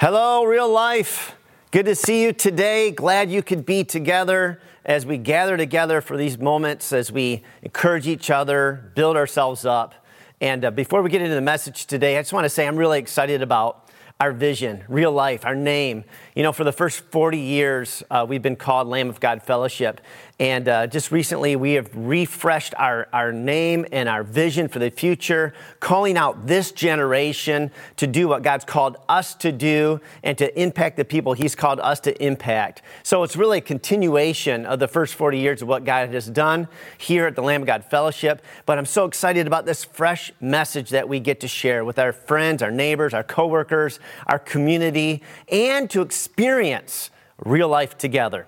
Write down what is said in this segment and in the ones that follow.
Hello, real life. Good to see you today. Glad you could be together as we gather together for these moments, as we encourage each other, build ourselves up. And uh, before we get into the message today, I just want to say I'm really excited about our vision, real life, our name. You know, for the first 40 years, uh, we've been called Lamb of God Fellowship. And uh, just recently, we have refreshed our, our name and our vision for the future, calling out this generation to do what God's called us to do and to impact the people He's called us to impact. So it's really a continuation of the first 40 years of what God has done here at the Lamb of God Fellowship. But I'm so excited about this fresh message that we get to share with our friends, our neighbors, our coworkers, our community, and to experience real life together.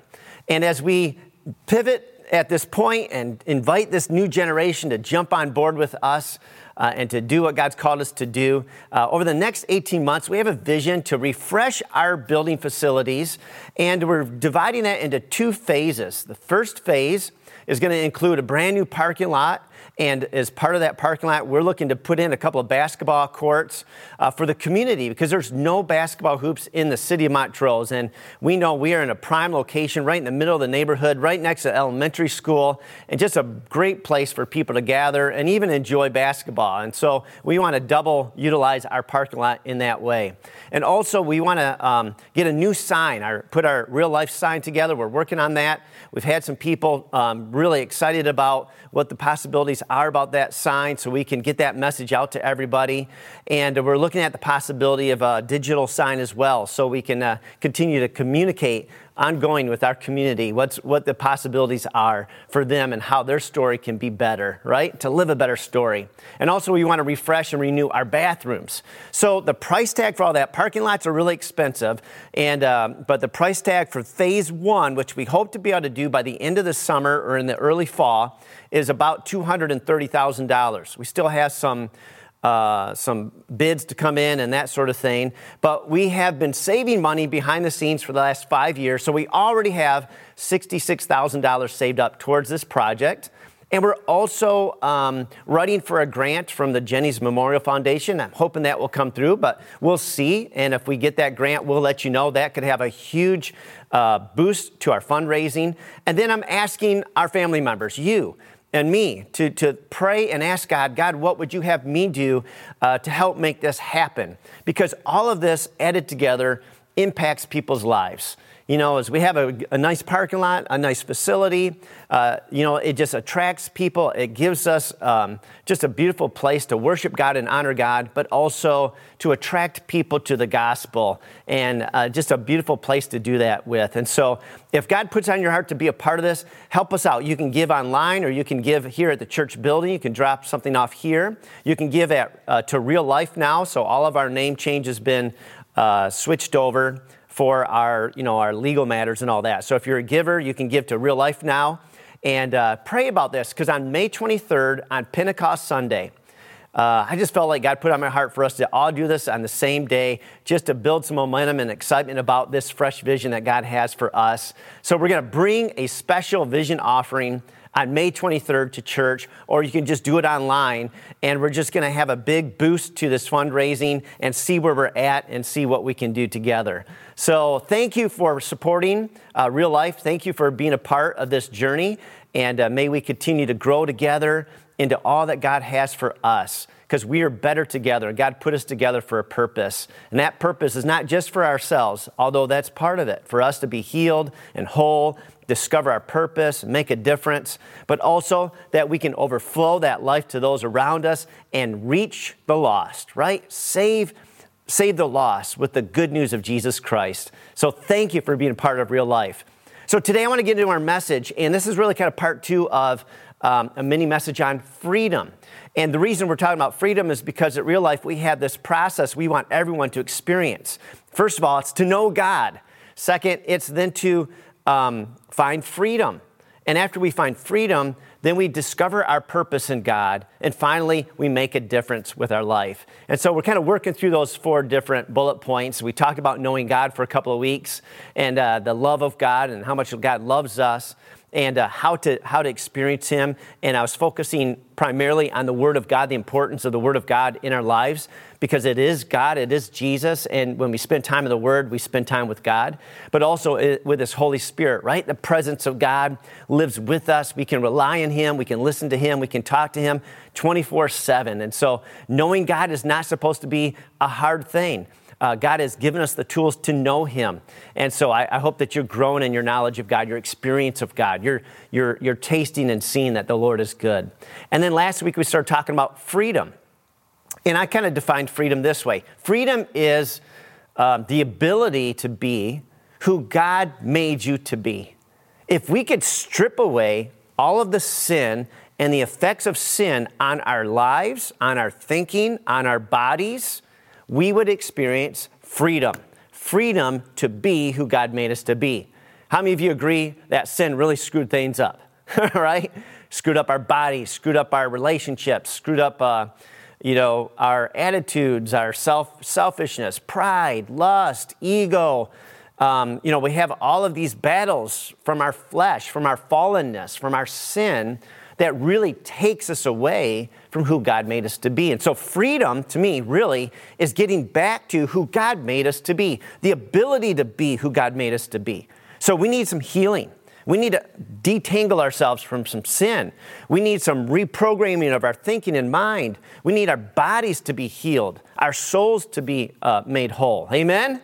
And as we pivot at this point and invite this new generation to jump on board with us uh, and to do what God's called us to do. Uh, over the next 18 months, we have a vision to refresh our building facilities, and we're dividing that into two phases. The first phase is going to include a brand new parking lot and as part of that parking lot, we're looking to put in a couple of basketball courts uh, for the community because there's no basketball hoops in the city of Montrose. And we know we are in a prime location right in the middle of the neighborhood, right next to elementary school, and just a great place for people to gather and even enjoy basketball. And so we want to double utilize our parking lot in that way. And also, we want to um, get a new sign, our, put our real life sign together. We're working on that. We've had some people um, really excited about what the are about that sign so we can get that message out to everybody. And we're looking at the possibility of a digital sign as well so we can uh, continue to communicate ongoing with our community, what's, what the possibilities are for them and how their story can be better, right? To live a better story. And also, we want to refresh and renew our bathrooms. So, the price tag for all that, parking lots are really expensive, and, uh, but the price tag for phase one, which we hope to be able to do by the end of the summer or in the early fall, is about $230,000. We still have some uh, some bids to come in and that sort of thing. But we have been saving money behind the scenes for the last five years. So we already have $66,000 saved up towards this project. And we're also um, writing for a grant from the Jenny's Memorial Foundation. I'm hoping that will come through, but we'll see. And if we get that grant, we'll let you know. That could have a huge uh, boost to our fundraising. And then I'm asking our family members, you, and me to, to pray and ask God, God, what would you have me do uh, to help make this happen? Because all of this added together impacts people's lives. You know, as we have a, a nice parking lot, a nice facility, uh, you know, it just attracts people. It gives us um, just a beautiful place to worship God and honor God, but also to attract people to the gospel and uh, just a beautiful place to do that with. And so, if God puts on your heart to be a part of this, help us out. You can give online or you can give here at the church building. You can drop something off here. You can give at, uh, to Real Life now. So, all of our name change has been uh, switched over for our, you know, our legal matters and all that. So if you're a giver, you can give to Real Life Now. And uh, pray about this because on May 23rd, on Pentecost Sunday, uh, I just felt like God put on my heart for us to all do this on the same day, just to build some momentum and excitement about this fresh vision that God has for us. So, we're going to bring a special vision offering on May 23rd to church, or you can just do it online. And we're just going to have a big boost to this fundraising and see where we're at and see what we can do together. So, thank you for supporting uh, Real Life. Thank you for being a part of this journey. And uh, may we continue to grow together into all that God has for us because we are better together. God put us together for a purpose. And that purpose is not just for ourselves, although that's part of it, for us to be healed and whole discover our purpose, make a difference, but also that we can overflow that life to those around us and reach the lost, right? Save save the lost with the good news of Jesus Christ. So thank you for being a part of real life. So today I want to get into our message, and this is really kind of part two of um, a mini message on freedom. And the reason we're talking about freedom is because at real life we have this process we want everyone to experience. First of all, it's to know God. Second, it's then to um, find freedom. And after we find freedom, then we discover our purpose in God. And finally, we make a difference with our life. And so we're kind of working through those four different bullet points. We talked about knowing God for a couple of weeks and uh, the love of God and how much God loves us. And uh, how, to, how to experience Him. And I was focusing primarily on the Word of God, the importance of the Word of God in our lives, because it is God, it is Jesus. And when we spend time in the Word, we spend time with God, but also uh, with His Holy Spirit, right? The presence of God lives with us. We can rely on Him, we can listen to Him, we can talk to Him 24 7. And so knowing God is not supposed to be a hard thing uh, God has given us the tools to know Him. And so I, I, hope that you're growing in your knowledge of God, your experience of God. You're, you're, you're tasting and seeing that the Lord is good. And then last week we started talking about freedom. And I kind of defined freedom this way freedom is um, the ability to be who God made you to be. If we could strip away all of the sin and the effects of sin on our lives, on our thinking, on our bodies, we would experience freedom freedom to be who God made us to be. How many of you agree that sin really screwed things up? right? Screwed up our bodies, screwed up our relationships, screwed up, uh, you know, our attitudes, our self selfishness, pride, lust, ego. Um, you know, we have all of these battles from our flesh, from our fallenness, from our sin that really takes us away from who God made us to be. And so, freedom to me really is getting back to who God made us to be, the ability to be who God made us to be. So, we need some healing. We need to detangle ourselves from some sin. We need some reprogramming of our thinking and mind. We need our bodies to be healed, our souls to be uh, made whole. Amen?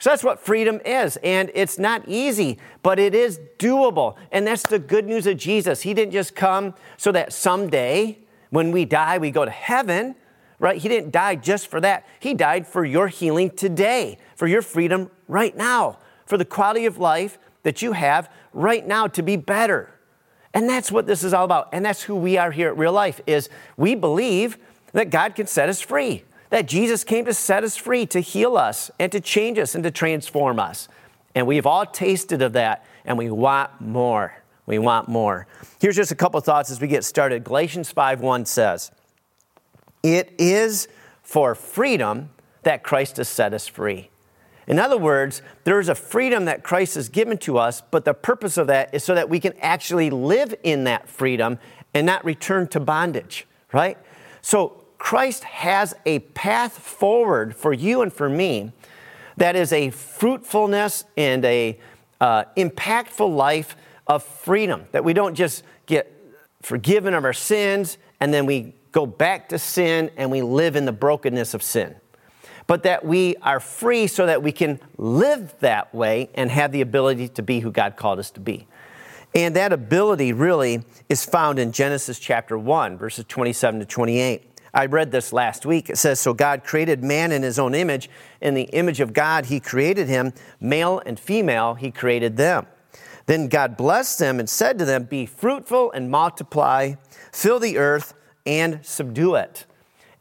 So that's what freedom is. And it's not easy, but it is doable. And that's the good news of Jesus. He didn't just come so that someday when we die, we go to heaven, right? He didn't die just for that. He died for your healing today, for your freedom right now, for the quality of life that you have right now to be better. And that's what this is all about. And that's who we are here at Real Life is we believe that God can set us free that Jesus came to set us free, to heal us, and to change us and to transform us. And we've all tasted of that, and we want more. We want more. Here's just a couple thoughts as we get started. Galatians 5:1 says, "It is for freedom that Christ has set us free." In other words, there is a freedom that Christ has given to us, but the purpose of that is so that we can actually live in that freedom and not return to bondage, right? So Christ has a path forward for you and for me that is a fruitfulness and a uh, impactful life of freedom. That we don't just get forgiven of our sins and then we go back to sin and we live in the brokenness of sin. But that we are free so that we can live that way and have the ability to be who God called us to be. And that ability really is found in Genesis chapter 1, verses 27 to 28. I read this last week. It says, So God created man in his own image. In the image of God, he created him. Male and female, he created them. Then God blessed them and said to them, Be fruitful and multiply, fill the earth and subdue it.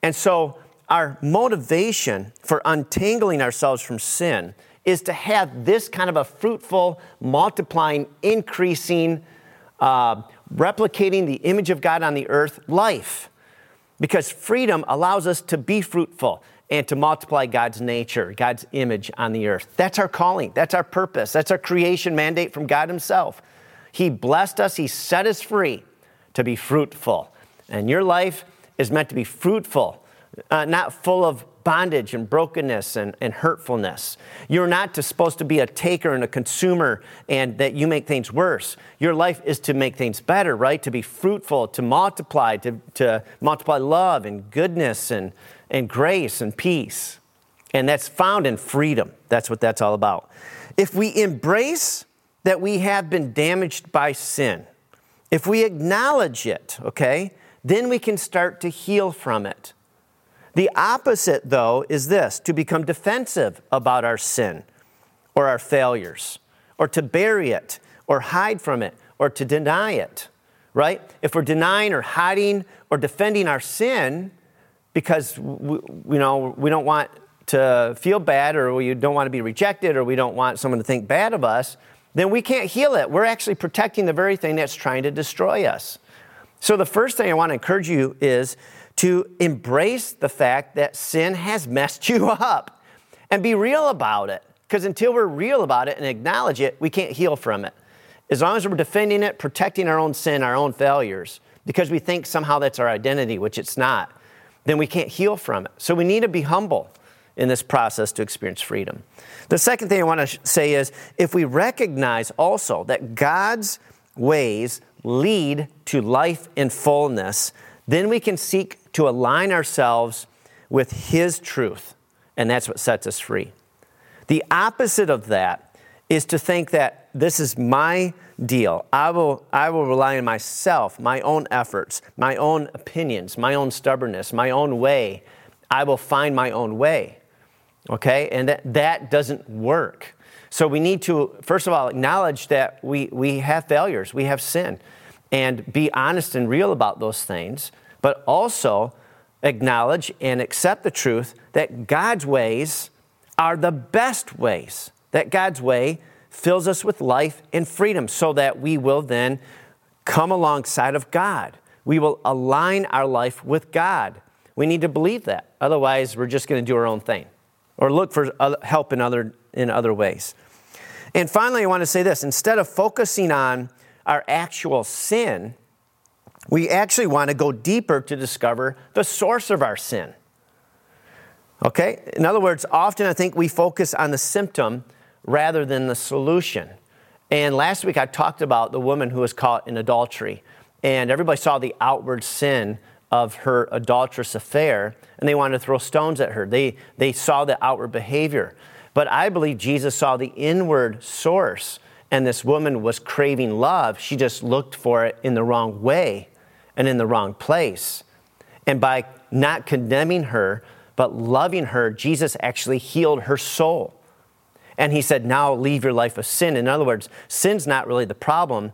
And so, our motivation for untangling ourselves from sin is to have this kind of a fruitful, multiplying, increasing, uh, replicating the image of God on the earth life because freedom allows us to be fruitful and to multiply God's nature, God's image on the earth. That's our calling, that's our purpose, that's our creation mandate from God Himself. He blessed us, He set us free to be fruitful. And your life is meant to be fruitful, uh, not full of bondage and brokenness and, and hurtfulness. You're not supposed to be a taker and a consumer and that you make things worse. Your life is to make things better, right? To be fruitful, to multiply, to, to multiply love and goodness and, and grace and peace. And that's found in freedom. That's what that's all about. If we embrace that we have been damaged by sin, if we acknowledge it, okay, then we can start to heal from it. The opposite, though, is this to become defensive about our sin or our failures, or to bury it, or hide from it, or to deny it, right? If we're denying or hiding or defending our sin because we, you know, we don't want to feel bad or we don't want to be rejected or we don't want someone to think bad of us, then we can't heal it. We're actually protecting the very thing that's trying to destroy us. So, the first thing I want to encourage you is to embrace the fact that sin has messed you up and be real about it. Because until we're real about it and acknowledge it, we can't heal from it. as long as we're defending it, protecting our own sin, our own failures, because we think somehow that's our identity, which it's not, then we can't heal from it. So we need to be humble in this process to experience freedom. The second thing I want to say is if we recognize also that God's ways lead to life in fullness, then we can seek to align ourselves with His truth, and that's what sets us free. The opposite of that is to think that this is my deal. I will, I will rely on myself, my own efforts, my own opinions, my own stubbornness, my own way. I will find my own way. Okay? And that, that doesn't work. So we need to, first of all, acknowledge that we, we have failures, we have sin, and be honest and real about those things, but also acknowledge and accept the truth that God's ways are the best ways, that God's way fills us with life and freedom so that we will then come alongside of God. We will align our life with God. We need to believe that. Otherwise, we're just going to do our own thing or look for help in other, in other ways. And finally, I want to say this instead of focusing on our actual sin, we actually want to go deeper to discover the source of our sin. Okay? In other words, often I think we focus on the symptom rather than the solution. And last week I talked about the woman who was caught in adultery. And everybody saw the outward sin of her adulterous affair, and they wanted to throw stones at her. They, they saw the outward behavior. But I believe Jesus saw the inward source, and this woman was craving love. She just looked for it in the wrong way and in the wrong place. And by not condemning her, but loving her, Jesus actually healed her soul. And he said, Now leave your life of sin. In other words, sin's not really the problem.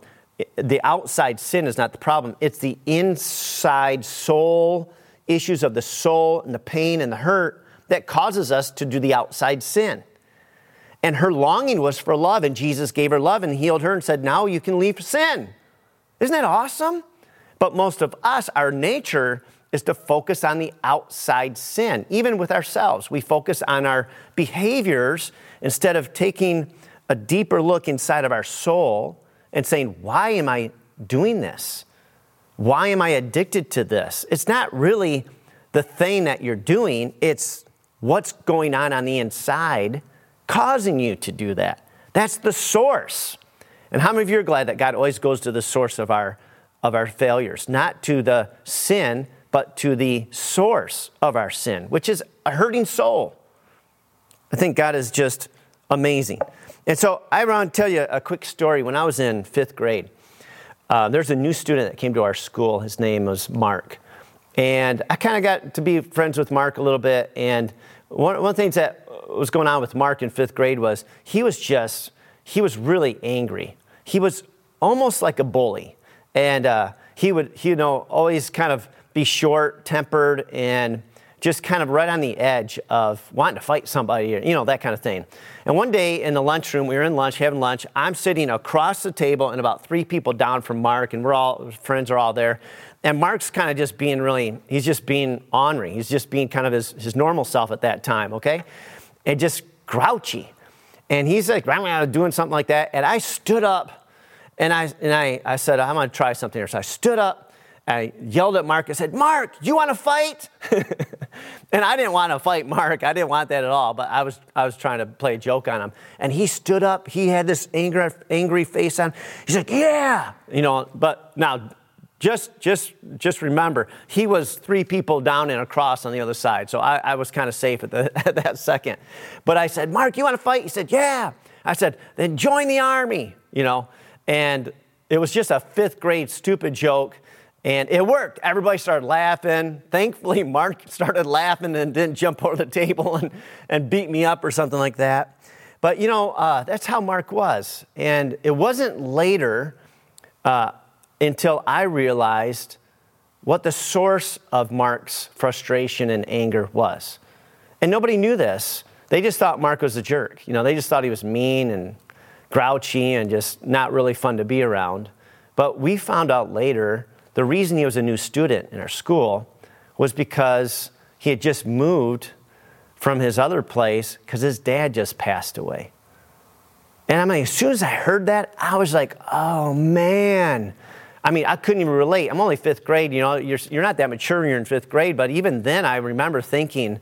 The outside sin is not the problem. It's the inside soul issues of the soul and the pain and the hurt that causes us to do the outside sin. And her longing was for love, and Jesus gave her love and healed her and said, Now you can leave sin. Isn't that awesome? But most of us, our nature is to focus on the outside sin, even with ourselves. We focus on our behaviors instead of taking a deeper look inside of our soul and saying, Why am I doing this? Why am I addicted to this? It's not really the thing that you're doing, it's what's going on on the inside causing you to do that. That's the source. And how many of you are glad that God always goes to the source of our, of our failures, not to the sin, but to the source of our sin, which is a hurting soul? I think God is just amazing. And so I want to tell you a quick story. When I was in fifth grade, uh, there's a new student that came to our school. His name was Mark. And I kind of got to be friends with Mark a little bit. And one, one of the things that was going on with Mark in fifth grade was he was just, he was really angry. He was almost like a bully. And uh, he would, you know, always kind of be short tempered and just kind of right on the edge of wanting to fight somebody, you know, that kind of thing. And one day in the lunchroom, we were in lunch, having lunch. I'm sitting across the table and about three people down from Mark, and we're all, friends are all there. And Mark's kind of just being really, he's just being ornery. He's just being kind of his, his normal self at that time, okay? And just grouchy. And he's like, I'm doing something like that. And I stood up and I, and I, I said, I'm going to try something here. So I stood up I yelled at Mark and said, Mark, you want to fight? and I didn't want to fight Mark. I didn't want that at all, but I was, I was trying to play a joke on him. And he stood up. He had this angry, angry face on. He's like, yeah. You know, but now just, just, just remember, he was three people down and across on the other side. So I, I was kind of safe at, the, at that second. But I said, Mark, you want to fight? He said, yeah. I said, then join the army, you know. And it was just a fifth grade stupid joke and it worked. Everybody started laughing. Thankfully, Mark started laughing and didn't jump over the table and, and beat me up or something like that. But you know, uh, that's how Mark was. And it wasn't later uh, until I realized what the source of Mark's frustration and anger was. And nobody knew this. They just thought Mark was a jerk. You know, they just thought he was mean and grouchy and just not really fun to be around. But we found out later the reason he was a new student in our school was because he had just moved from his other place because his dad just passed away. And I mean, as soon as I heard that, I was like, oh man. I mean, I couldn't even relate. I'm only fifth grade, you know, you're, you're not that mature when you're in fifth grade, but even then I remember thinking,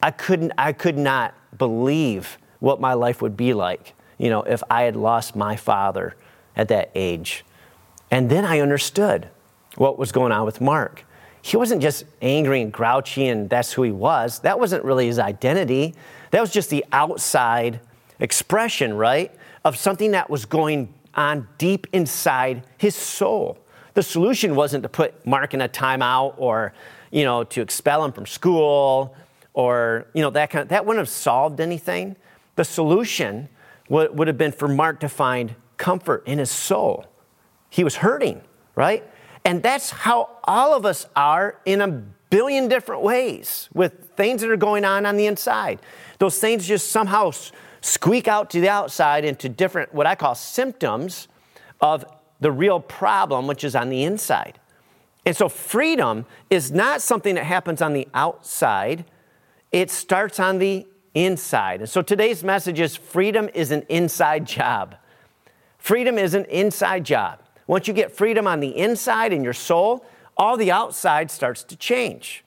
I couldn't, I could not believe what my life would be like, you know, if I had lost my father at that age. And then I understood what was going on with Mark. He wasn't just angry and grouchy and that's who he was. That wasn't really his identity. That was just the outside expression, right, of something that was going on deep inside his soul. The solution wasn't to put Mark in a timeout or, you know, to expel him from school or, you know, that kind of, that wouldn't have solved anything. The solution would, would have been for Mark to find comfort in his soul. He was hurting, right? And that's how all of us are in a billion different ways with things that are going on on the inside. Those things just somehow squeak out to the outside into different, what I call symptoms of the real problem, which is on the inside. And so freedom is not something that happens on the outside, it starts on the inside. And so today's message is freedom is an inside job. Freedom is an inside job. Once you get freedom on the inside in your soul, all the outside starts to change.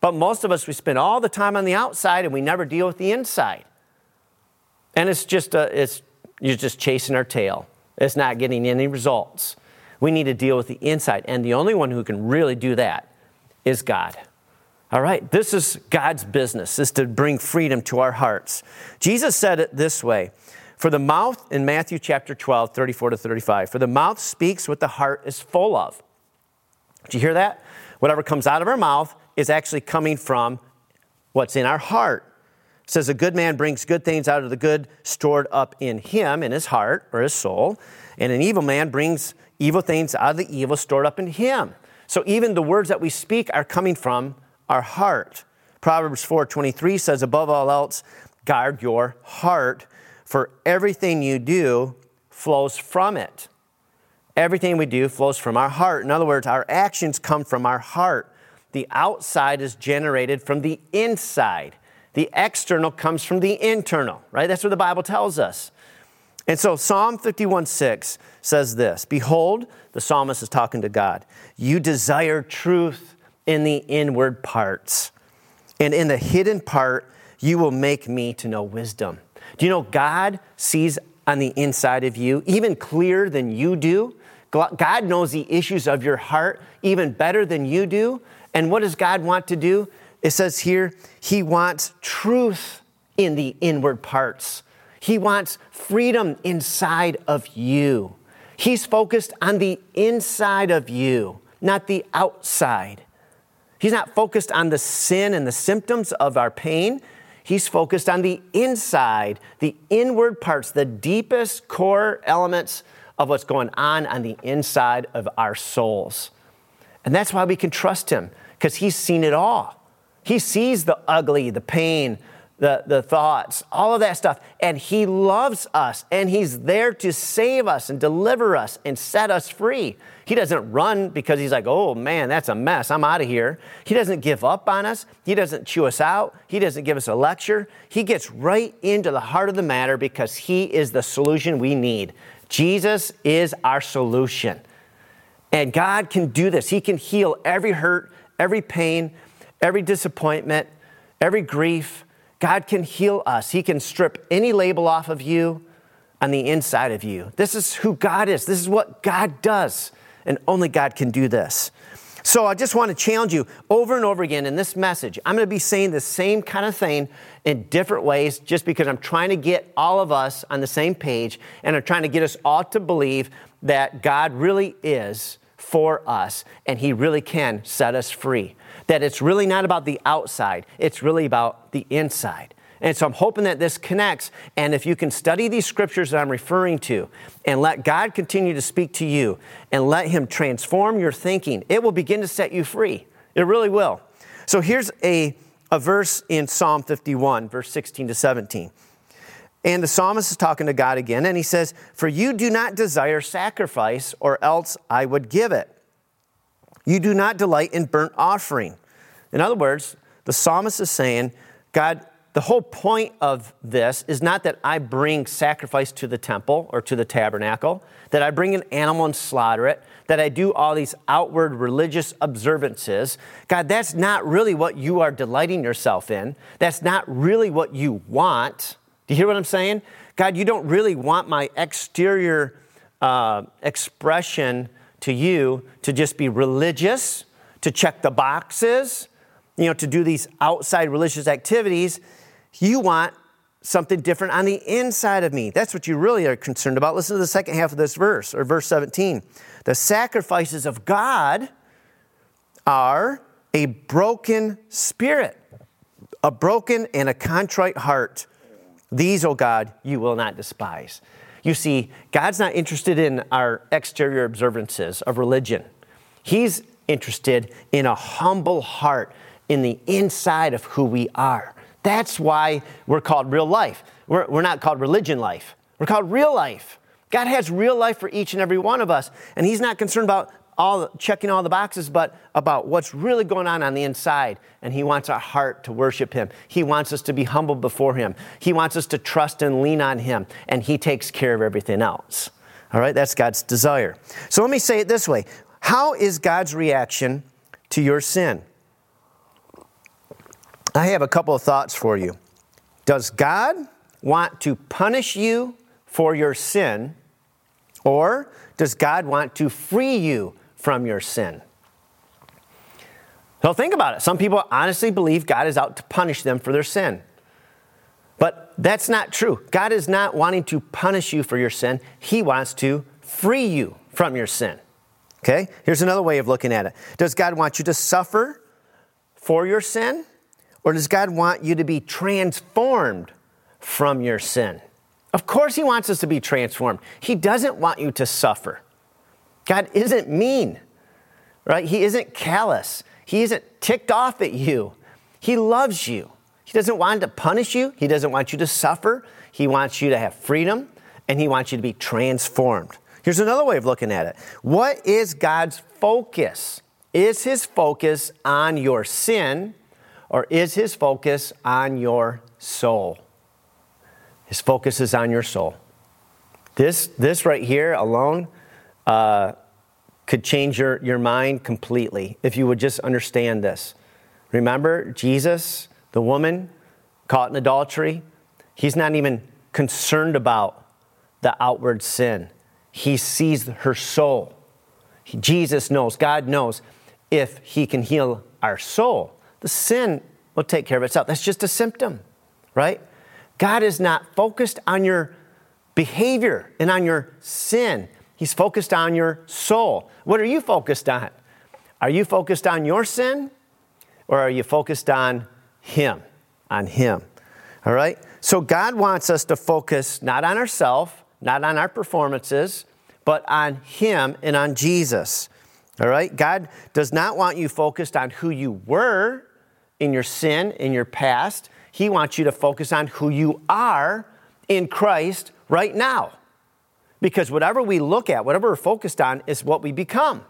But most of us, we spend all the time on the outside and we never deal with the inside. And it's just, a, it's, you're just chasing our tail. It's not getting any results. We need to deal with the inside. And the only one who can really do that is God. All right, this is God's business, is to bring freedom to our hearts. Jesus said it this way For the mouth, in Matthew chapter 12, 34 to 35, for the mouth speaks what the heart is full of. Did you hear that? Whatever comes out of our mouth is actually coming from what's in our heart. It says, A good man brings good things out of the good stored up in him, in his heart or his soul, and an evil man brings evil things out of the evil stored up in him. So even the words that we speak are coming from our heart. Proverbs 4:23 says above all else guard your heart for everything you do flows from it. Everything we do flows from our heart. In other words, our actions come from our heart. The outside is generated from the inside. The external comes from the internal, right? That's what the Bible tells us. And so Psalm 51 6 says this Behold, the psalmist is talking to God, you desire truth in the inward parts, and in the hidden part, you will make me to know wisdom. Do you know God sees on the inside of you even clearer than you do? God knows the issues of your heart even better than you do. And what does God want to do? It says here, He wants truth in the inward parts. He wants freedom inside of you. He's focused on the inside of you, not the outside. He's not focused on the sin and the symptoms of our pain. He's focused on the inside, the inward parts, the deepest core elements of what's going on on the inside of our souls. And that's why we can trust him, because he's seen it all. He sees the ugly, the pain, the, the thoughts, all of that stuff. And he loves us, and he's there to save us and deliver us and set us free. He doesn't run because he's like, oh man, that's a mess. I'm out of here. He doesn't give up on us. He doesn't chew us out. He doesn't give us a lecture. He gets right into the heart of the matter because he is the solution we need. Jesus is our solution. And God can do this. He can heal every hurt, every pain, every disappointment, every grief. God can heal us. He can strip any label off of you on the inside of you. This is who God is. This is what God does. And only God can do this. So I just want to challenge you over and over again in this message. I'm going to be saying the same kind of thing in different ways just because I'm trying to get all of us on the same page and I'm trying to get us all to believe that God really is for us and He really can set us free. That it's really not about the outside, it's really about the inside. And so I'm hoping that this connects. And if you can study these scriptures that I'm referring to and let God continue to speak to you and let Him transform your thinking, it will begin to set you free. It really will. So here's a, a verse in Psalm 51, verse 16 to 17. And the psalmist is talking to God again, and he says, For you do not desire sacrifice, or else I would give it. You do not delight in burnt offering. In other words, the psalmist is saying, God, the whole point of this is not that I bring sacrifice to the temple or to the tabernacle, that I bring an animal and slaughter it, that I do all these outward religious observances. God, that's not really what you are delighting yourself in. That's not really what you want. Do you hear what I'm saying? God, you don't really want my exterior uh, expression to you to just be religious, to check the boxes, you know, to do these outside religious activities. You want something different on the inside of me. That's what you really are concerned about. Listen to the second half of this verse, or verse 17. The sacrifices of God are a broken spirit, a broken and a contrite heart. These, O oh God, you will not despise. You see, God's not interested in our exterior observances of religion. He's interested in a humble heart in the inside of who we are. That's why we're called real life. We're, we're not called religion life, we're called real life. God has real life for each and every one of us, and He's not concerned about all checking all the boxes, but about what's really going on on the inside. And He wants our heart to worship Him. He wants us to be humble before Him. He wants us to trust and lean on Him, and He takes care of everything else. All right, that's God's desire. So let me say it this way How is God's reaction to your sin? I have a couple of thoughts for you. Does God want to punish you for your sin, or does God want to free you from your sin? So think about it. Some people honestly believe God is out to punish them for their sin. But that's not true. God is not wanting to punish you for your sin, He wants to free you from your sin. Okay? Here's another way of looking at it Does God want you to suffer for your sin? Or does God want you to be transformed from your sin? Of course, He wants us to be transformed. He doesn't want you to suffer. God isn't mean, right? He isn't callous. He isn't ticked off at you. He loves you. He doesn't want to punish you. He doesn't want you to suffer. He wants you to have freedom and He wants you to be transformed. Here's another way of looking at it What is God's focus? Is His focus on your sin or is his focus on your soul? His focus is on your soul. This, this right here alone uh, could change your, your mind completely if you would just understand this. Remember, Jesus, the woman caught in adultery, he's not even concerned about the outward sin. He sees her soul. He, Jesus knows, God knows if he can heal our soul the sin will take care of itself. That's just a symptom, right? God is not focused on your behavior and on your sin. He's focused on your soul. What are you focused on? Are you focused on your sin or are you focused on Him? On Him. All right? So God wants us to focus not on ourselves, not on our performances, but on Him and on Jesus. All right? God does not want you focused on who you were in your sin, in your past. He wants you to focus on who you are in Christ right now. Because whatever we look at, whatever we're focused on, is what we become.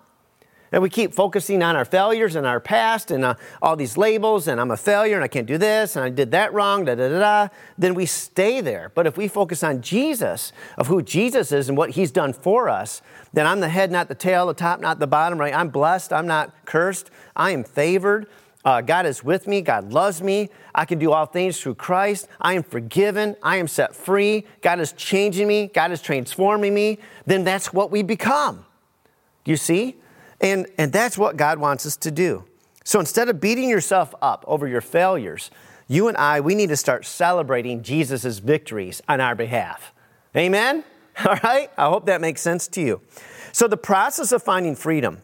And we keep focusing on our failures and our past and uh, all these labels, and I'm a failure and I can't do this and I did that wrong, da da da da. Then we stay there. But if we focus on Jesus, of who Jesus is and what he's done for us, then I'm the head, not the tail, the top, not the bottom, right? I'm blessed, I'm not cursed, I am favored. Uh, God is with me. God loves me. I can do all things through Christ. I am forgiven. I am set free. God is changing me. God is transforming me. Then that's what we become. You see? And, and that's what God wants us to do. So instead of beating yourself up over your failures, you and I, we need to start celebrating Jesus' victories on our behalf. Amen? All right? I hope that makes sense to you. So the process of finding freedom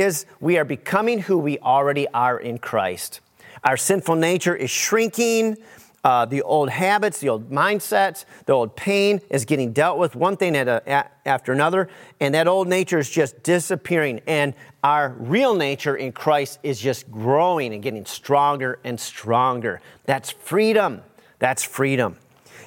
is we are becoming who we already are in Christ. Our sinful nature is shrinking. Uh, the old habits, the old mindsets, the old pain is getting dealt with one thing at a, at, after another, and that old nature is just disappearing. And our real nature in Christ is just growing and getting stronger and stronger. That's freedom. That's freedom.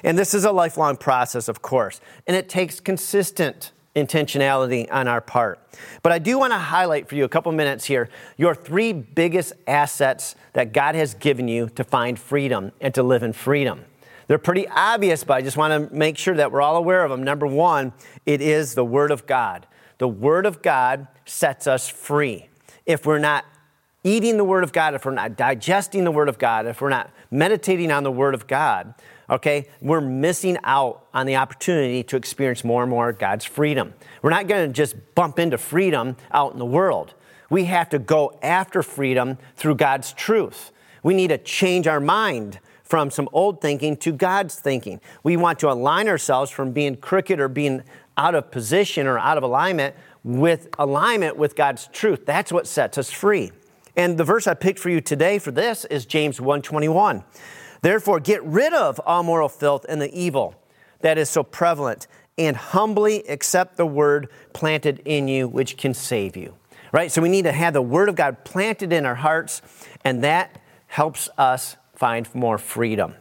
And this is a lifelong process, of course, and it takes consistent intentionality on our part. But I do want to highlight for you a couple minutes here your three biggest assets that God has given you to find freedom and to live in freedom. They're pretty obvious, but I just want to make sure that we're all aware of them. Number one, it is the Word of God. The Word of God sets us free. If we're not eating the Word of God, if we're not digesting the Word of God, if we're not meditating on the Word of God, okay, we're missing out on the opportunity to experience more and more God's freedom. We're not going to just bump into freedom out in the world. We have to go after freedom through God's truth. We need to change our mind from some old thinking to God's thinking. We want to align ourselves from being crooked or being out of position or out of alignment with alignment with God's truth. That's what sets us free. And the verse I picked for you today for this is James 121. Therefore, get rid of all moral filth and the evil that is so prevalent, and humbly accept the word planted in you, which can save you. Right? So we need to have the word of God planted in our hearts, and that helps us find more freedom.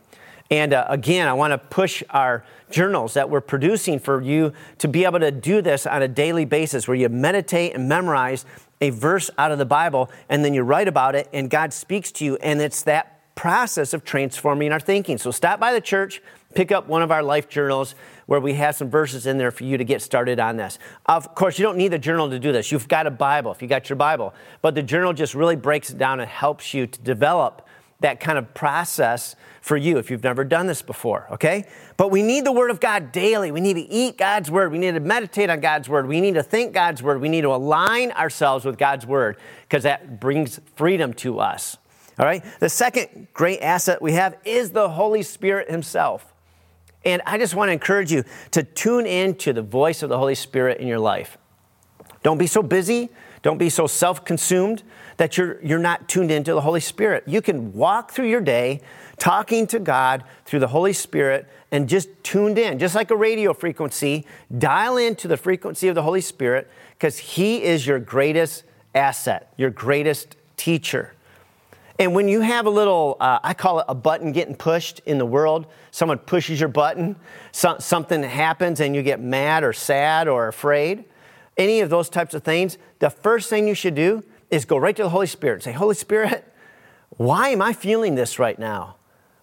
And uh, again, I want to push our journals that we're producing for you to be able to do this on a daily basis where you meditate and memorize a verse out of the Bible and then you write about it and God speaks to you. And it's that process of transforming our thinking. So stop by the church, pick up one of our life journals where we have some verses in there for you to get started on this. Of course, you don't need the journal to do this. You've got a Bible if you got your Bible, but the journal just really breaks it down and helps you to develop that kind of process for you if you've never done this before, okay? But we need the Word of God daily. We need to eat God's Word. We need to meditate on God's Word. We need to think God's Word. We need to align ourselves with God's Word because that brings freedom to us. All right? The second great asset we have is the Holy Spirit Himself. And I just want to encourage you to tune in to the voice of the Holy Spirit in your life. Don't be so busy, don't be so self consumed that you're, you're not tuned into the Holy Spirit. You can walk through your day talking to God through the Holy Spirit and just tuned in, just like a radio frequency. Dial into the frequency of the Holy Spirit because He is your greatest asset, your greatest teacher. And when you have a little, uh, I call it a button getting pushed in the world, someone pushes your button, so, something happens and you get mad or sad or afraid, any of those types of things, the first thing you should do is go right to the Holy Spirit and say, Holy Spirit, why am I feeling this right now?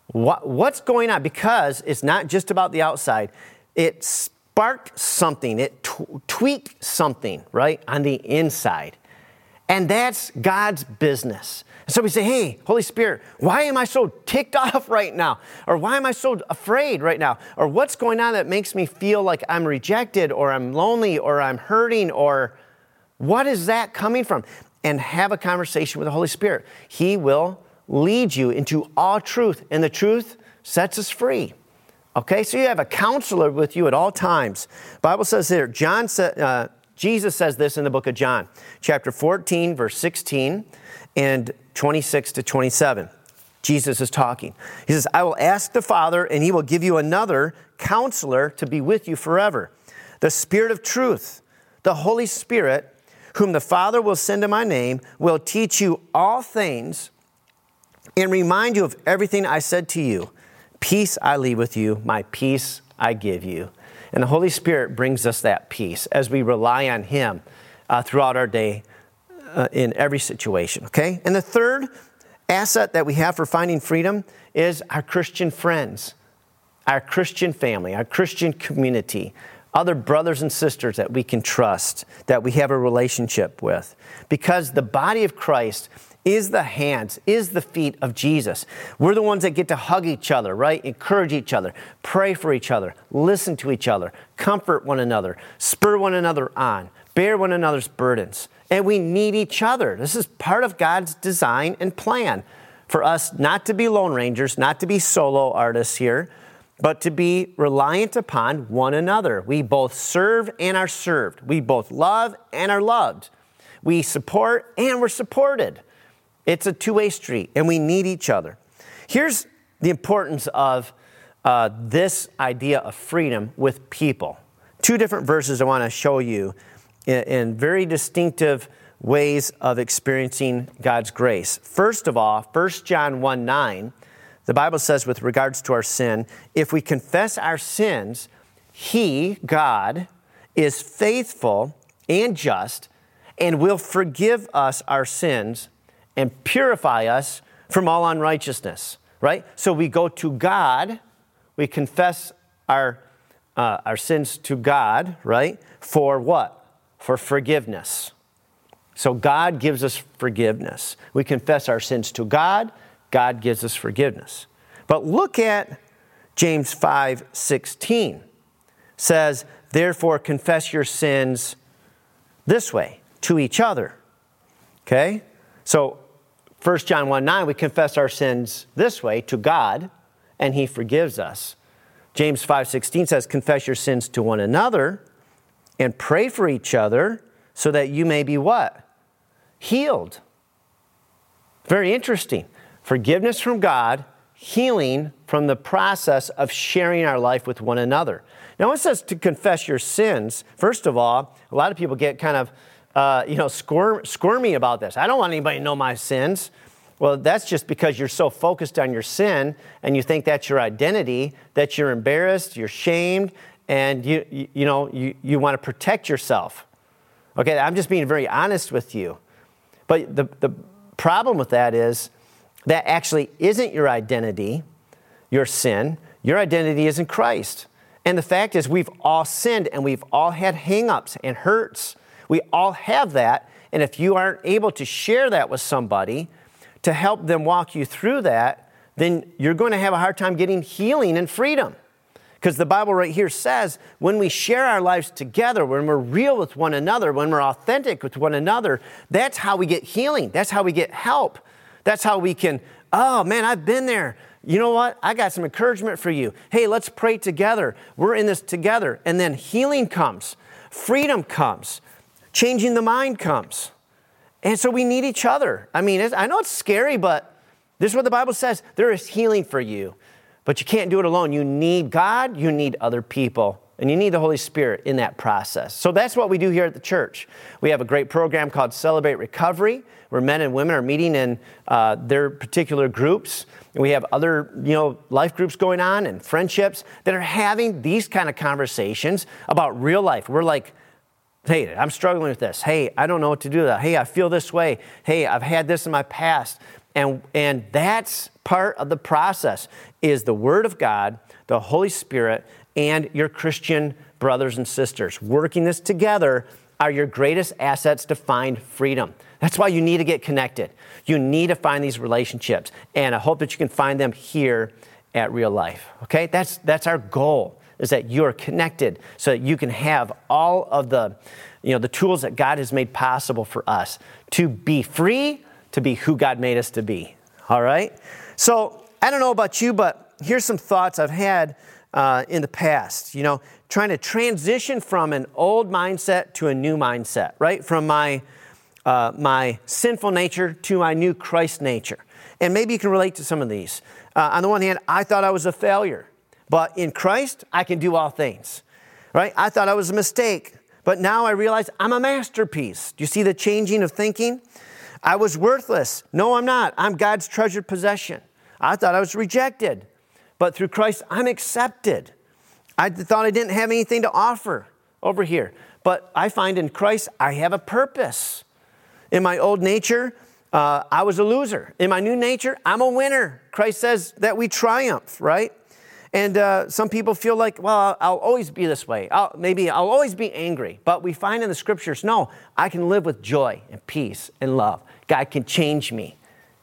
What, what's going on? Because it's not just about the outside. It sparked something, it t- tweaked something, right, on the inside. And that's God's business. So we say, hey, Holy Spirit, why am I so ticked off right now? Or why am I so afraid right now? Or what's going on that makes me feel like I'm rejected or I'm lonely or I'm hurting or what is that coming from? And have a conversation with the Holy Spirit. He will lead you into all truth, and the truth sets us free. Okay, so you have a counselor with you at all times. Bible says here, John said, uh, Jesus says this in the book of John, chapter 14, verse 16 and 26 to 27. Jesus is talking. He says, I will ask the Father, and he will give you another counselor to be with you forever. The Spirit of truth, the Holy Spirit, whom the Father will send in my name, will teach you all things and remind you of everything I said to you. Peace I leave with you, my peace I give you. And the Holy Spirit brings us that peace as we rely on Him uh, throughout our day uh, in every situation, okay? And the third asset that we have for finding freedom is our Christian friends, our Christian family, our Christian community, other brothers and sisters that we can trust, that we have a relationship with. Because the body of Christ is the hands, is the feet of Jesus. We're the ones that get to hug each other, right? Encourage each other, pray for each other, listen to each other, comfort one another, spur one another on, bear one another's burdens and we need each other. This is part of God's design and plan for us not to be lone rangers, not to be solo artists here, but to be reliant upon one another. We both serve and are served. We both love and are loved. We support and we're supported. It's a two way street, and we need each other. Here's the importance of uh, this idea of freedom with people. Two different verses I want to show you in, very distinctive ways of experiencing God's grace. First of all, 1 John 1 9, the Bible says, with regards to our sin, if we confess our sins, He, God, is faithful and just and will forgive us our sins and purify us from all unrighteousness, right? So we go to God, we confess our, uh, our sins to God, right? For what? For forgiveness. So God gives us forgiveness. We confess our sins to God, God gives us forgiveness. But look at James 5 16 says, Therefore, confess your sins this way to each other. Okay? So, 1 John 1 9, we confess our sins this way to God, and He forgives us. James 5 16 says, Confess your sins to one another and pray for each other so that you may be what? Healed. Very interesting. Forgiveness from God, healing from the process of sharing our life with one another. Now, it says to confess your sins, first of all, a lot of people get kind of, uh, you know, squirm, squirmy about this. I don't want anybody to know my sins. Well, that's just because you're so focused on your sin and you think that's your identity, that you're embarrassed, you're shamed, and you, you, know, you, you want to protect yourself. Okay, I'm just being very honest with you. But the, the problem with that is that actually isn't your identity, your sin. Your identity is in Christ. And the fact is, we've all sinned and we've all had hangups and hurts. We all have that. And if you aren't able to share that with somebody to help them walk you through that, then you're going to have a hard time getting healing and freedom. Because the Bible right here says when we share our lives together, when we're real with one another, when we're authentic with one another, that's how we get healing. That's how we get help. That's how we can, oh man, I've been there you know what? I got some encouragement for you. Hey, let's pray together. We're in this together. And then healing comes, freedom comes, changing the mind comes. And so we need each other. I mean, I know it's scary, but this is what the Bible says there is healing for you. But you can't do it alone. You need God, you need other people, and you need the Holy Spirit in that process. So that's what we do here at the church. We have a great program called Celebrate Recovery, where men and women are meeting in uh, their particular groups. And we have other, you know, life groups going on and friendships that are having these kind of conversations about real life. We're like, hey, I'm struggling with this. Hey, I don't know what to do that. Hey, I feel this way. Hey, I've had this in my past. And, and that's part of the process is the Word of God, the Holy Spirit, and your Christian brothers and sisters. Working this together are your greatest assets to find freedom. That's why you need to get connected. You need to find these relationships. And I hope that you can find them here at real life. Okay? That's, that's our goal, is that you are connected so that you can have all of the, you know, the tools that God has made possible for us to be free, to be who God made us to be. All right? So I don't know about you, but here's some thoughts I've had uh, in the past. You know, trying to transition from an old mindset to a new mindset, right? From my uh, my sinful nature to my new Christ nature. And maybe you can relate to some of these. Uh, on the one hand, I thought I was a failure, but in Christ, I can do all things, right? I thought I was a mistake, but now I realize I'm a masterpiece. Do you see the changing of thinking? I was worthless. No, I'm not. I'm God's treasured possession. I thought I was rejected, but through Christ, I'm accepted. I thought I didn't have anything to offer over here, but I find in Christ I have a purpose. In my old nature, uh, I was a loser. In my new nature, I'm a winner. Christ says that we triumph, right? And uh, some people feel like, well, I'll, I'll always be this way. I'll, maybe I'll always be angry. But we find in the scriptures, no, I can live with joy and peace and love. God can change me.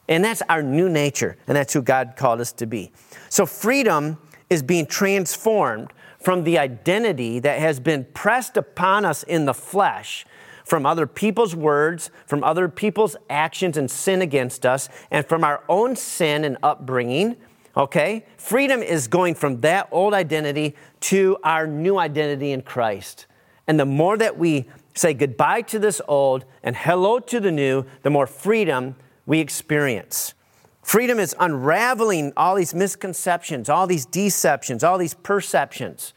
And that's our new nature, and that's who God called us to be. So freedom is being transformed from the identity that has been pressed upon us in the flesh from other people's words, from other people's actions and sin against us, and from our own sin and upbringing. Okay? Freedom is going from that old identity to our new identity in Christ. And the more that we say goodbye to this old and hello to the new, the more freedom we experience. Freedom is unraveling all these misconceptions, all these deceptions, all these perceptions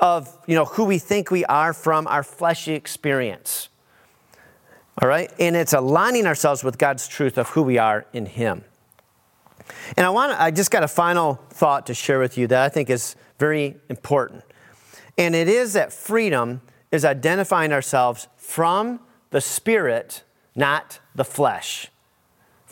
of you know, who we think we are from our fleshy experience. All right? And it's aligning ourselves with God's truth of who we are in Him. And I want I just got a final thought to share with you that I think is very important. And it is that freedom is identifying ourselves from the Spirit, not the flesh.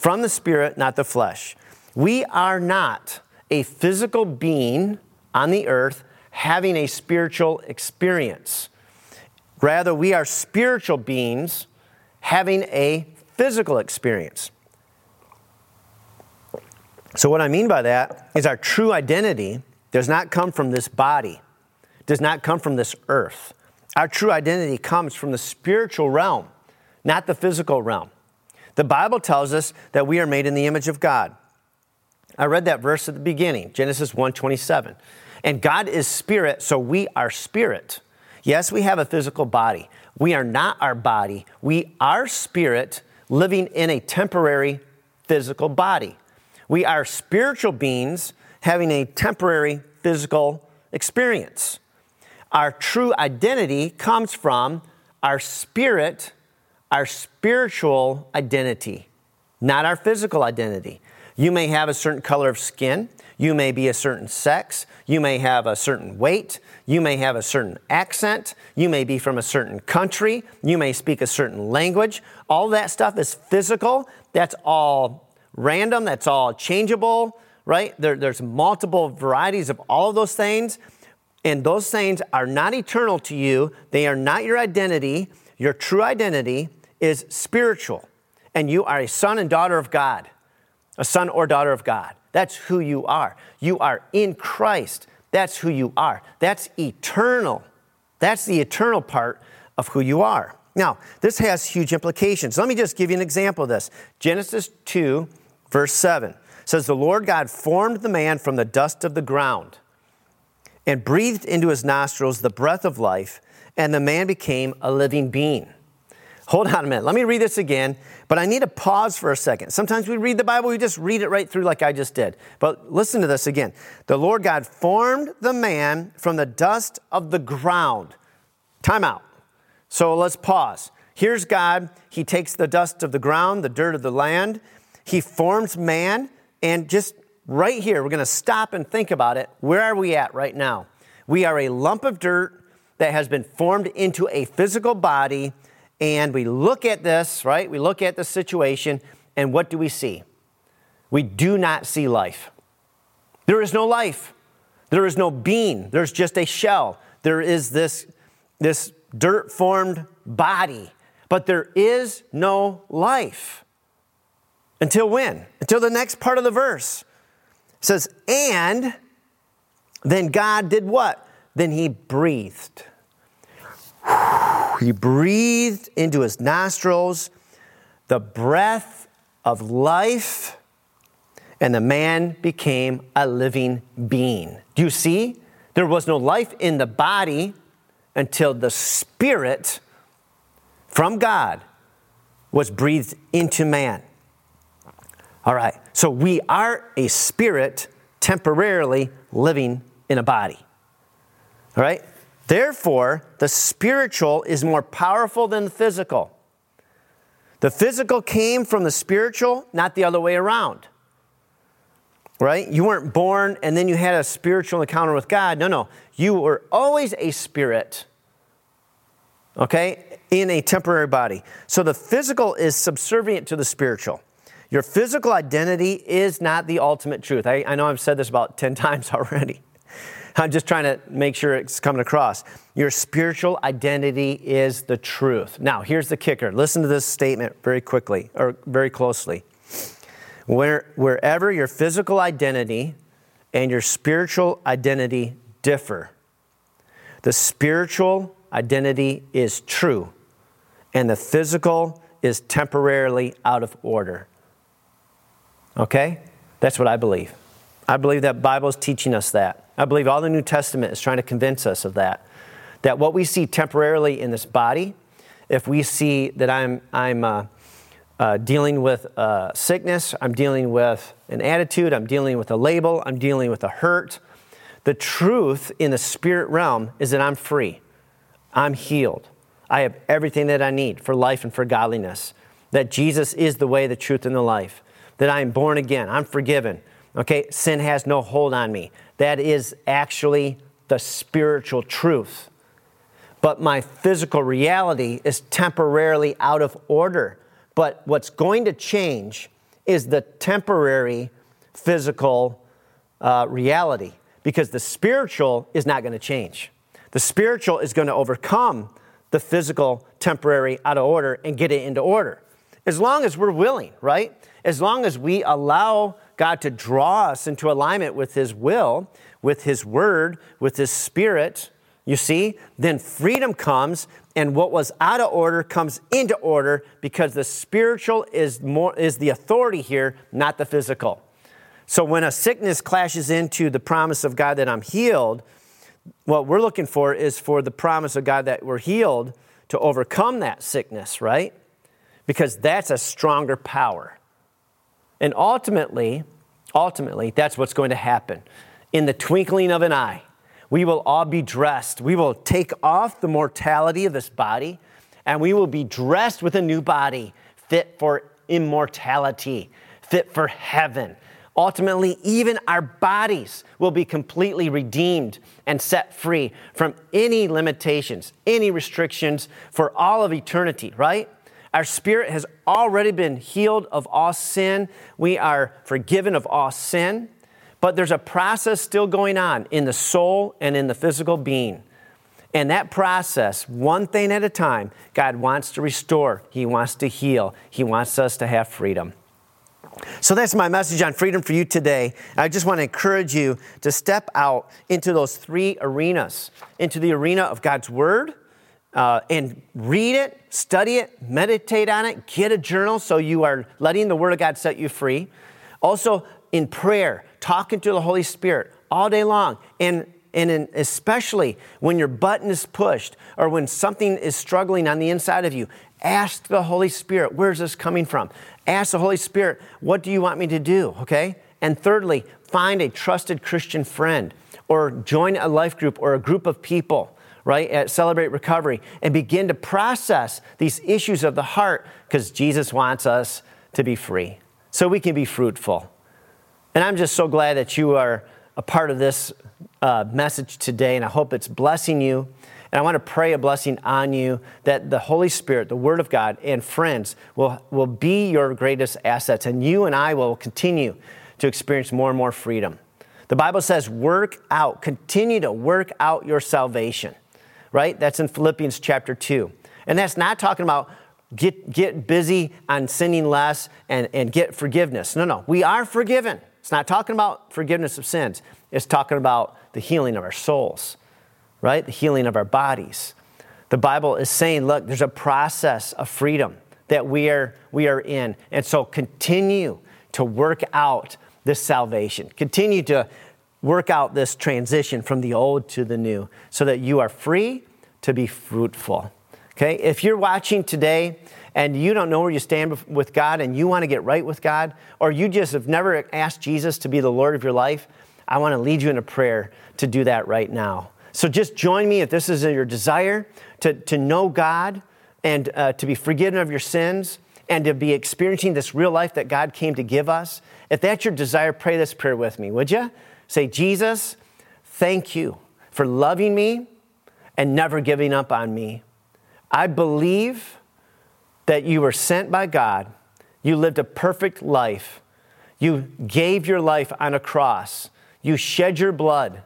From the Spirit, not the flesh. We are not a physical being on the earth having a spiritual experience. Rather, we are spiritual beings having a physical experience. So, what I mean by that is our true identity does not come from this body, does not come from this earth. Our true identity comes from the spiritual realm, not the physical realm. The Bible tells us that we are made in the image of God. I read that verse at the beginning, Genesis 1:27. And God is spirit, so we are spirit. Yes, we have a physical body. We are not our body. We are spirit living in a temporary physical body. We are spiritual beings having a temporary physical experience. Our true identity comes from our spirit, our spiritual identity, not our physical identity. You may have a certain color of skin. You may be a certain sex. You may have a certain weight. You may have a certain accent. You may be from a certain country. You may speak a certain language. All that stuff is physical. That's all random. That's all changeable, right? There, there's multiple varieties of all of those things. And those things are not eternal to you. They are not your identity. Your true identity is spiritual. And you are a son and daughter of God a son or daughter of God. That's who you are. You are in Christ. That's who you are. That's eternal. That's the eternal part of who you are. Now, this has huge implications. Let me just give you an example of this. Genesis 2, verse 7 says, The Lord God formed the man from the dust of the ground and breathed into his nostrils the breath of life, and the man became a living being. Hold on a minute. Let me read this again, but I need to pause for a second. Sometimes we read the Bible, we just read it right through like I just did. But listen to this again. The Lord God formed the man from the dust of the ground. Time out. So let's pause. Here's God. He takes the dust of the ground, the dirt of the land. He forms man. And just right here, we're going to stop and think about it. Where are we at right now? We are a lump of dirt that has been formed into a physical body and we look at this, right? We look at the situation, and what do we see? We do not see life. There is no life. There is no being. There's just a shell. There is this, this dirt formed body, but there is no life. Until when? Until the next part of the verse. It says, and then God did what? Then he breathed. He breathed into his nostrils the breath of life, and the man became a living being. Do you see? There was no life in the body until the Spirit from God was breathed into man. All right, so we are a spirit temporarily living in a body. All right? Therefore, the spiritual is more powerful than the physical. The physical came from the spiritual, not the other way around. Right? You weren't born and then you had a spiritual encounter with God. No, no. You were always a spirit, okay, in a temporary body. So the physical is subservient to the spiritual. Your physical identity is not the ultimate truth. I, I know I've said this about 10 times already. I'm just trying to make sure it's coming across. Your spiritual identity is the truth. Now, here's the kicker. Listen to this statement very quickly or very closely. Where, wherever your physical identity and your spiritual identity differ, the spiritual identity is true, and the physical is temporarily out of order. Okay? That's what I believe. I believe that Bible is teaching us that. I believe all the New Testament is trying to convince us of that. That what we see temporarily in this body, if we see that I'm, I'm uh, uh, dealing with uh, sickness, I'm dealing with an attitude, I'm dealing with a label, I'm dealing with a hurt, the truth in the spirit realm is that I'm free. I'm healed. I have everything that I need for life and for godliness. That Jesus is the way, the truth, and the life. That I am born again. I'm forgiven. Okay, sin has no hold on me. That is actually the spiritual truth. but my physical reality is temporarily out of order. But what's going to change is the temporary physical uh, reality because the spiritual is not going to change. The spiritual is going to overcome the physical, temporary, out of order and get it into order. As long as we're willing, right? As long as we allow God to draw us into alignment with His will, with His word, with His spirit, you see, then freedom comes and what was out of order comes into order because the spiritual is more is the authority here, not the physical. So when a sickness clashes into the promise of God that I'm healed, what we're looking for is for the promise of God that we're healed to overcome that sickness, right? Because that's a stronger power. And ultimately, ultimately, that's what's going to happen. In the twinkling of an eye, we will all be dressed. We will take off the mortality of this body, and we will be dressed with a new body fit for immortality, fit for heaven, Ultimately, even our bodies will be completely redeemed and set free from any limitations, any restrictions for all of eternity, right? Our spirit has already been healed of all sin. We are forgiven of all sin. But there's a process still going on in the soul and in the physical being. And that process, one thing at a time, God wants to restore. He wants to heal. He wants us to have freedom. So that's my message on freedom for you today. I just want to encourage you to step out into those three arenas into the arena of God's Word uh, and read it, study it, meditate on it, get a journal so you are letting the Word of God set you free. Also, in prayer, talking to the Holy Spirit all day long, and and in, especially when your button is pushed or when something is struggling on the inside of you, ask the Holy Spirit, where's this coming from? Ask the Holy Spirit, what do you want me to do? Okay? And thirdly, find a trusted Christian friend or join a life group or a group of people, right, at Celebrate Recovery and begin to process these issues of the heart because Jesus wants us to be free so we can be fruitful. And I'm just so glad that you are a part of this uh, message today, and I hope it's blessing you. And I want to pray a blessing on you that the Holy Spirit, the Word of God, and friends will, will be your greatest assets, and you and I will continue to experience more and more freedom. The Bible says, work out, continue to work out your salvation, right? That's in Philippians chapter 2. And that's not talking about get, get busy on sinning less and, and get forgiveness. No, no. We are forgiven. It's not talking about forgiveness of sins, it's talking about the healing of our souls right? The healing of our bodies. The Bible is saying, look, there's a process of freedom that we are, we are in. And so continue to work out this salvation. Continue to work out this transition from the old to the new so that you are free to be fruitful. Okay? If you're watching today and you don't know where you stand with God and you want to get right with God, or you just have never asked Jesus to be the Lord of your life, I want to lead you in a prayer to do that right now. So just join me if this is your desire to, to know God and uh, to be forgiven of your sins and to be experiencing this real life that God came to give us. If that's your desire, pray this prayer with me, would you? Say, Jesus, thank you for loving me and never giving up on me. I believe that you were sent by God. You lived a perfect life. You gave your life on a cross. You shed your blood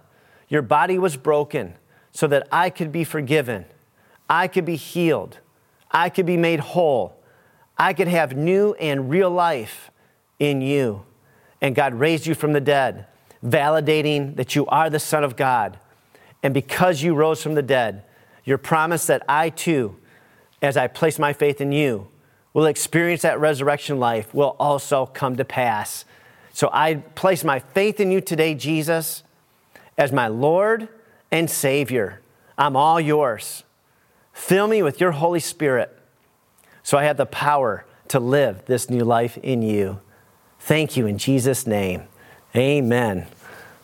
your body was broken so that I could be forgiven, I could be healed, I could be made whole, I could have new and real life in you. And God raised you from the dead, validating that you are the Son of God. And because you rose from the dead, your promise that I too, as I place my faith in you, will experience that resurrection life will also come to pass. So I place my faith in you today, Jesus as my Lord and Savior. I'm all yours. Fill me with your Holy Spirit so I have the power to live this new life in you. Thank you in Jesus' name. Amen.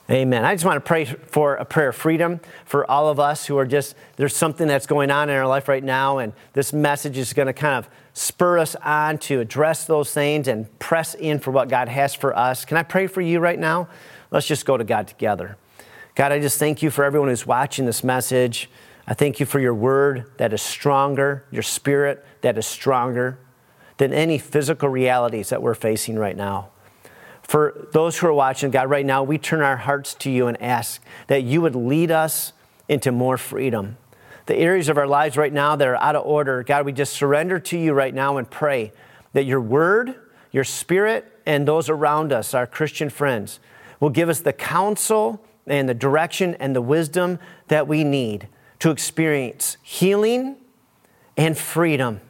Amen. I just want to pray for a prayer of freedom for all of us who are just, there's something that's going on in our life right now, and this message is going to kind of spur us on to address those things and press in for what God has for us. Can I pray for you right now? Let's just go to God together. God, I just thank you for everyone who's watching this message. I thank you for your word that is stronger, your spirit that is stronger than any physical realities that we're facing right now. For those who are watching, God, right now, we turn our hearts to you and ask that you would lead us into more freedom. The areas of our lives right now that are out of order, God, we just surrender to you right now and pray that your word, your spirit, and those around us, our Christian friends, will give us the counsel and the direction and the wisdom that we need to experience healing and freedom.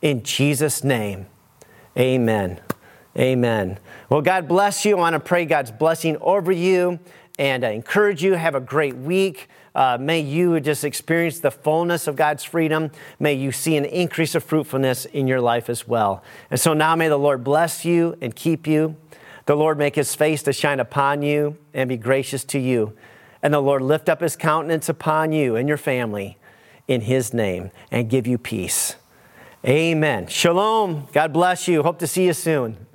In Jesus' name, amen. Amen. Well, God bless you. I want to pray God's blessing over you and I encourage you. Have a great week. Uh, may you just experience the fullness of God's freedom. May you see an increase of fruitfulness in your life as well. And so now may the Lord bless you and keep you. The Lord make his face to shine upon you and be gracious to you. And the Lord lift up his countenance upon you and your family in his name and give you peace. Amen. Shalom. God bless you. Hope to see you soon.